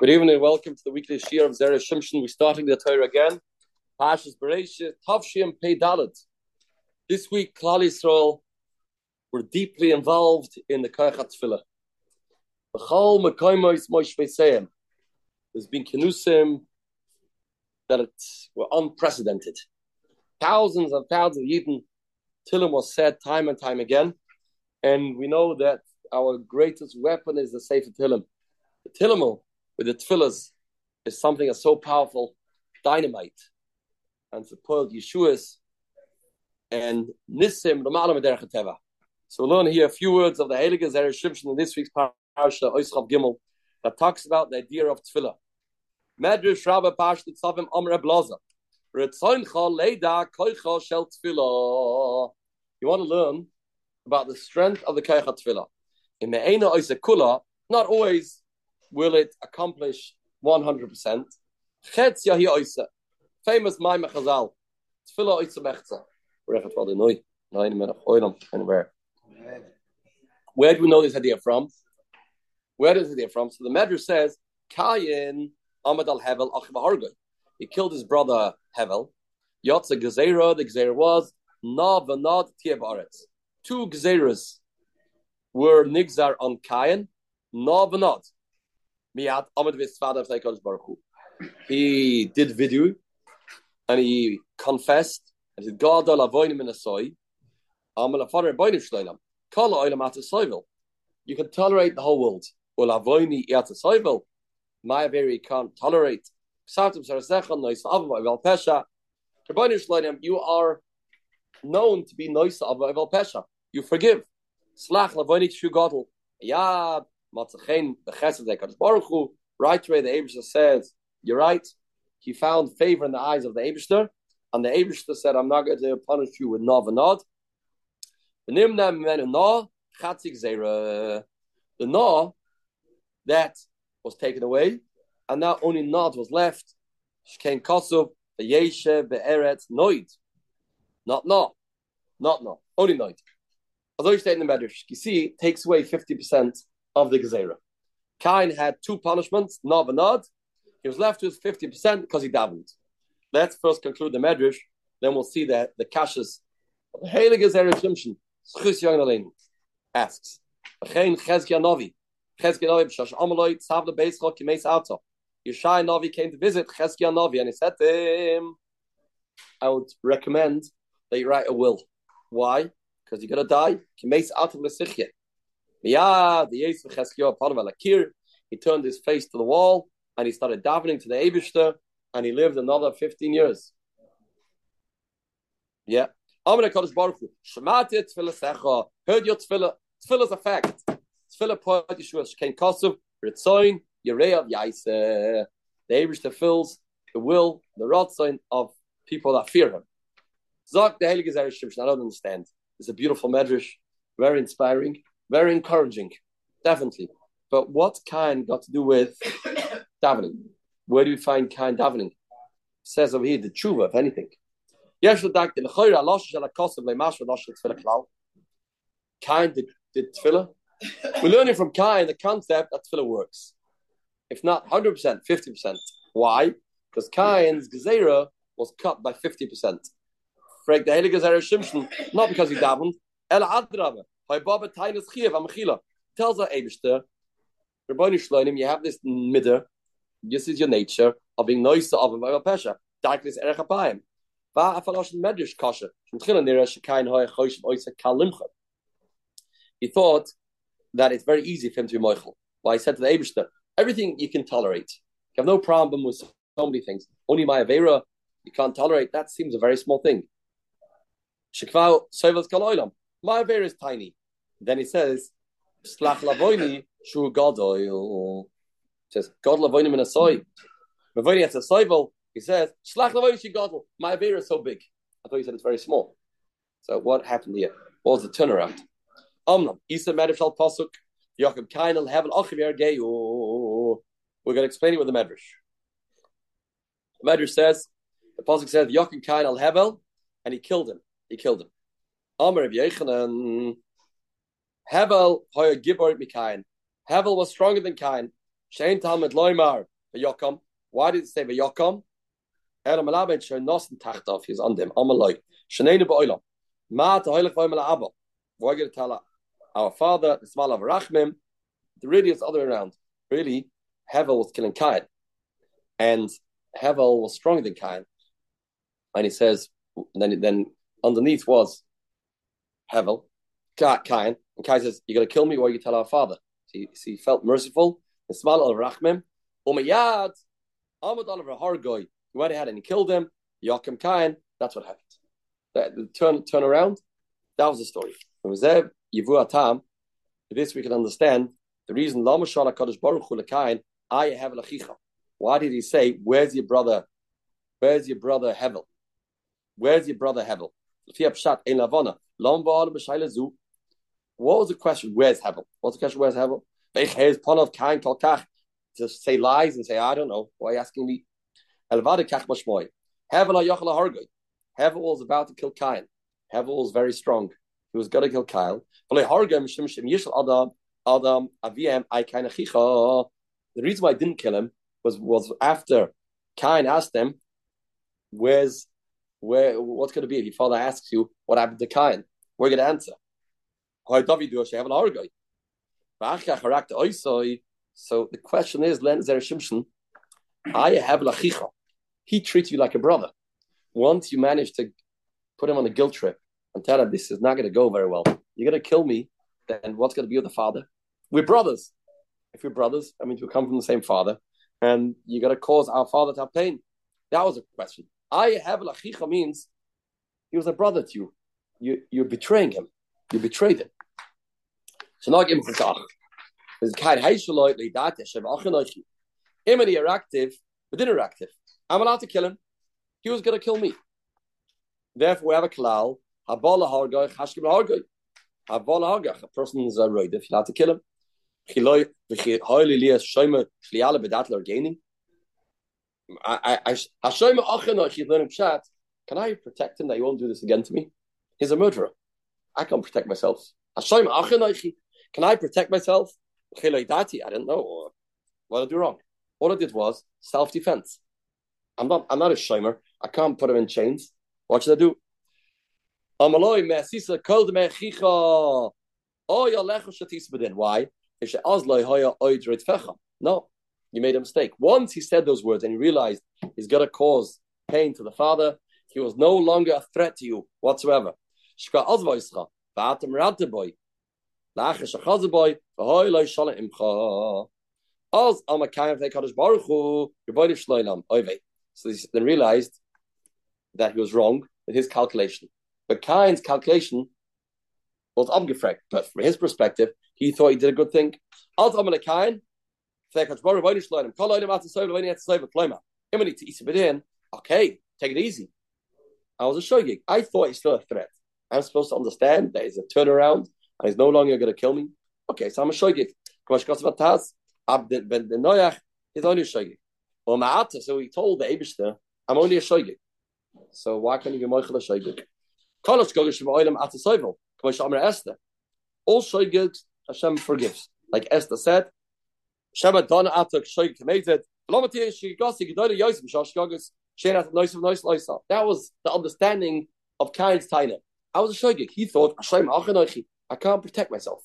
Good evening welcome to the weekly Shiur of Zera Shimshon. We're starting the Torah again. Pashas Bereshit, Tavshim Pei Dalet. This week, Klal Yisrael were deeply involved in the Koyach HaTfilah. B'chol Mekoymois Moshe Beisayim. There's been kenusim that it were unprecedented. Thousands and thousands of Yidden, Tilim was said time and time again. And we know that our greatest weapon is the Sefer Tilim. The with the Tfilas is something that's so powerful, dynamite. And support Yeshua's and Nisim Ramalam Teva. So we'll learn here a few words of the Heilige Zera Shimshon in this week's parasha, Oischav Gimel, that talks about the idea of Tfilah. Medrash Rabba Pash Tzavim Amr Blaza. Ritzoincha Leida Koicha Shel Tfilah. You want to learn about the strength of the Koicha Tfilah. In Me'ena Oisa not always will it accomplish 100%. Chetz Yahi Oisa. Famous Maimah Chazal. Mechza. Where do we know this idea from? Where does it idea from? So the Medrash says, Kayin Amad al Hevel Achiv He killed his brother Hevel. Yotza Gezerah, the Gezerah was Na Vanad Tiev Aretz. Two Gezeras were Nigzar on Kayin, Na Vanad. Baruch He did video and he confessed and said, God al avoinim in a soy. Amal afader boinim shleilam. Kala oilam at a You can tolerate the whole world. Ul avoini at a soivel. My very can't tolerate. Psatim sarasechan nois avav vel pesha. Rabbeinu shleilam, you are known to be nois avav vel pesha. You forgive. Slach lavoinik shu godel. Matzachein bechesed ekadosh baruch hu. Right away, the Abishter says, "You're right." He found favor in the eyes of the Abishter, and the Abishter said, "I'm not going to punish you with nov and nod." The na that was taken away, and now only nod was left. Shkein kosov the yeshe be'eretz noid, not no, not no, only noid. Although you state in the Medrash, you see, takes away fifty percent of the Gezerah. Kain had two punishments, Nov and Nod. He was left with 50% because he davened. Let's first conclude the Medrash, then we'll see that the Kashas Heilige Zera Shimshon, Schus Yogan asks, Chain Chezkia Novi, Chezkia Novi, B'shash Amaloi, Tzav Lebeis Chok Kimeis Auto. Yeshai Novi came to visit Chezkia Novi, and he said to him, I would recommend that you write a will. Why? Because you're going to die. Kimeis Auto L'sichye. Miyad, the upon Akir, he turned his face to the wall and he started davening to the Abishter and he lived another 15 years. Yeah. Amen Kodesh Baruch Hu. Shemati Tfilah Secha. Heard your Tfilah. Tfilah is a fact. Tfilah Poet Yeshua Shekein Kosov. Ritzoin. Yerei of Yaise. The Abishter fills the will, the Rotzoin of people that fear him. Zok the Heilige Zera Shimshon. I don't understand. It's a beautiful medrash, very inspiring. Very encouraging, definitely. But what kind got to do with davening? Where do we find kind davening? It says over here the tshuva, if anything. Kind did, did tefillah. We're learning from kind the concept that tefillah works. If not 100%, 50%. Why? Because Kain's gezerah was cut by 50%. Frag the Heilige Zera Shimshon, not because he davened, El Adraba. Baba Tainus Chiev Amachila tells our Abishter, Rabboni Shloinim, you have this midder, this is your nature of being nice of a pesha. Darkness erech apayim. Va afalosh medrash kasha. From tchila nira shekain hoy chosh oisa kalimcha. He thought that it's very easy for him to be moichel. Well, he said to the Abishter, everything you can tolerate. You have no problem with so many things. Only my avera you can't tolerate. That seems a very small thing. Shekvau soivas kaloilam. My avera is tiny. Then he says, Slach lavoini shu gadoil. Says, God lavoini min asoy. Mavoini has a soivel. He says, Slach lavoini shu gadol. My avera is so big. I thought he said it's very small. So what happened here? What was the turnaround? Omnam, Isa Medrash Pasuk, Yaakov Kain al Heaven Achiv Yergei. We're going to explain it with the Medrash. The Medrash says, the Pasuk says, Yaakov Kain al Hevel, and he killed him. He killed him. Amr of Yechanan, Hevel hoya gibor Kain. Hevel was stronger than Kain. Shein Talmud Loimar V'Yokam. Why did it say V'Yokam? Elam Alaben Shenos and Tachtov. He's on them. Amaloi. Ma. We're going to tell our father, the Smal of Rachmim. The really it's the other way around. Really, Hevel was killing Cain. And Hevel was stronger than Cain. And he says, then, then underneath was Hevel, Cain. And Cain says, You're going to kill me or you tell our father. So he, so he felt merciful. The Smal of Rachmim. Umayyad, Ahmad Oliver Hargoy. He went ahead and he killed him. Yakim Cain. That's what happened. The, turn, turn around. That was the story. It was there, Yivu Atam. This we can understand the reason Lama Kadosh Baruch Hu Lekain, I have Lachicha. Why did he say, Where's your brother? Where's your brother Hevel? Where's your brother Hevel? What was the question? Where's Hevel? What's the question? Where's Hevel? To say lies and say, I don't know. Why are you asking me? Hevel was about to kill Cain. Hevel was very strong. He was going to kill Kyle. The reason why I didn't kill him was was after Cain asked him, "Where's where? What's going to be if your father asks you what happened to Cain? We're going to answer." So the question is, Len Shimshon, I have lachicha. He treats you like a brother. Once you manage to put him on a guilt trip and tell him this is not going to go very well. You're going to kill me. Then what's going to be with the father? We're brothers. If we're brothers, I mean, we come from the same father, and you're going to cause our father to have pain. That was a question. I have lachicha means he was a brother to you. You you're betraying him. You betrayed him. Give him for There's kind haishaloi that shem achanochi. Him and he are active, but didn't active. I'm allowed to kill him. He was going to kill me. Therefore, we have a klal Habala hargoy, chashkim hargoy. Habala hargoy, a person is a roid, if you have to kill him. He's learning pshat. Can I protect him that he won't do this again to me? He's a murderer. I can't protect myself. Can I protect myself? I didn't know. What did I do wrong? All I did was self-defense. I'm not, I'm not a shomer. I can't put him in chains. What should I do? Why? No, you made a mistake. Once he said those words and he realized he's going to cause pain to the father, he was no longer a threat to you whatsoever. V'hoi loy imcha. Oz kadosh baruch hu, shloilam, oivei. So he then realized that he was wrong with his calculation. But Cain's calculation was abgefragt. But from his perspective, he thought he did a good thing. Ultimately, Cain, okay, take it easy. I was a shogig. I thought he's still a threat. I'm supposed to understand that he's a turnaround and he's no longer going to kill me. Okay, so I'm a shogig. He's only a shogig. So he told the Abishter, I'm only a shogig. So why can't you be Moichel a shogig? All shoygig Hashem forgives. Like Esther said, Shema dona atak shoyg committed. That was the understanding of Kain's taina. I was a shoygig. He thought, Hashem I can't protect myself.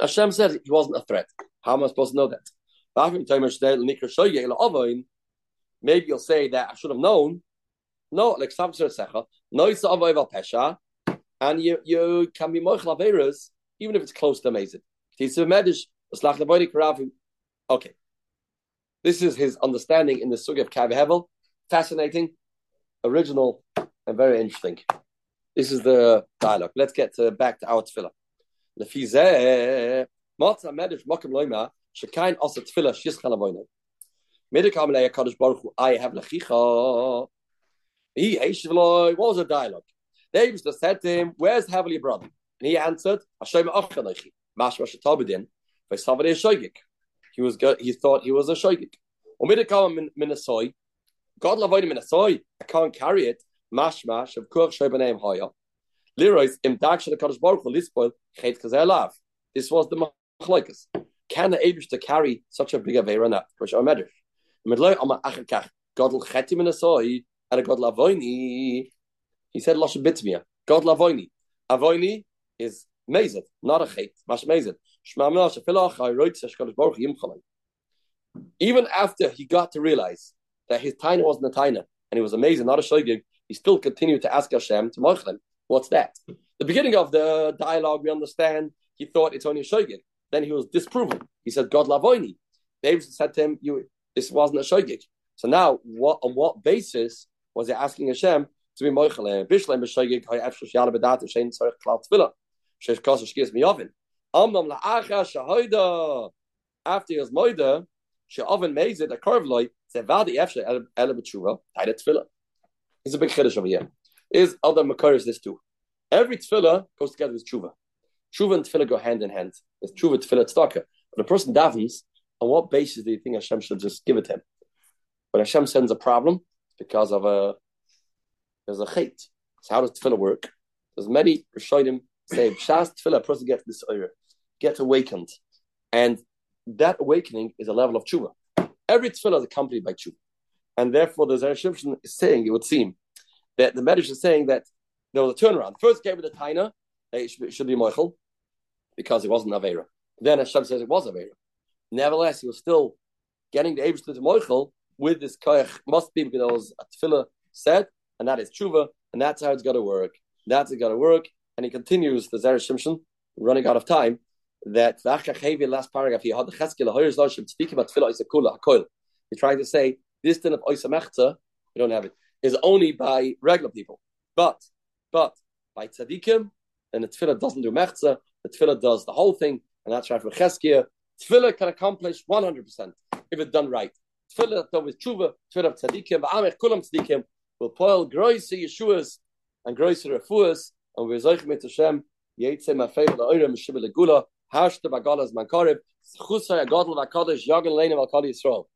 Hashem said he wasn't a threat. How am I supposed to know that? Maybe you'll say that I should have known no, like no Pesha, and you, you can be Moichel Averas, even if it's close to Amazing. Okay. This is his understanding in the Sugi of Kav Hevel. Fascinating, original, and very interesting. This is the dialogue. Let's get to, back to our tefillah. לפי זה, מוצא מדש מוקם loima שקיין עושה תפילה שיסחל אבוינו. מדקם אלי הקדוש ברוך הוא, I have לחיכה, he what was a dialogue? They used to said to him, Where's heavily brother? And he answered, Hashem Achanachi, Mashma Shatabidin, Vesavade Shoigik. He was good, he thought he was a Shoigik. Umidakam Minasoi, God lavoid Minasoi, I can't carry it. Mashmash of Hoya. Lirois im Kadosh Baruch Lispoil Chet. This was the Machlokes. can the Abish to carry such a big Avera not? Which are matter. Godel chetim in a soy, and a God lavoini. He said Lashon Bitmia. God lavoini. Avoini is mezid, not a chet. Mash mezid. Even after he got to realize that his taina wasn't a taina, and he was amazing, not a shogig, he still continued to ask Hashem to mochlim. What's that? The beginning of the dialogue, we understand he thought it's only a shogig. Then he was disproven. He said, God lavoini. David said to him, "You, this wasn't a shogig." So now, what on what basis was he asking Hashem to be moichel? Bishlem b'shogig ha'efshel shiyala b'dat shein tzarich klal tefillah. Sheish kosa shkis miyovin. Amnam la'acha shahoida. After was moida, she'oven mezid a korvloi zevadi taida tefillah. It's a big chiddush over here. Is other makaris this too? Every tefillah goes together with tshuva. Tshuva and tefillah go hand in hand. There's tshuva, tefillah, tzedakah. But a person davens, on what basis do you think Hashem should just give it to him? When Hashem sends a problem, it's because of a there's a chait. So how does tefillah work? There's many Rishonim say Shas tefillah, a person gets this oyer, gets awakened, and that awakening is a level of tshuva. Every tefillah is accompanied by tshuva, and therefore the Zera Shimshon is saying it would seem that the Medrash is saying that there was a turnaround. First gave it the taina, it should, it should be moichel, because it wasn't avera. Then Hashem says it was avera. Nevertheless, he was still getting the Abish to Moichel with this koyach. Must be because there was a tefillah said, and that is tshuva, and that's how it's got to work. That's it got to work. And he continues the Zerah running out of time, that the last paragraph he had the cheskel hoyers loshim speaking about tefillah isakula hakoil. He's trying to say this din of oisamechta, we don't have it, is only by regular people. But but by tzaddikim, then the tefillah doesn't do mechza, the tefillah does the whole thing, and that's right for cheskia. Tefillah can accomplish 100% if it's done right. Tefillah done with tshuva, tefillah of tzaddikim, va'amech kulam tzaddikim, will poil groise yeshuas and groise refuas, and we're zoich mit Hashem, yetze mafeil la'oirem shibel legula, hashta bagalas mankarib, chusay agadol v'akadosh, yagan leinem al Yisrael.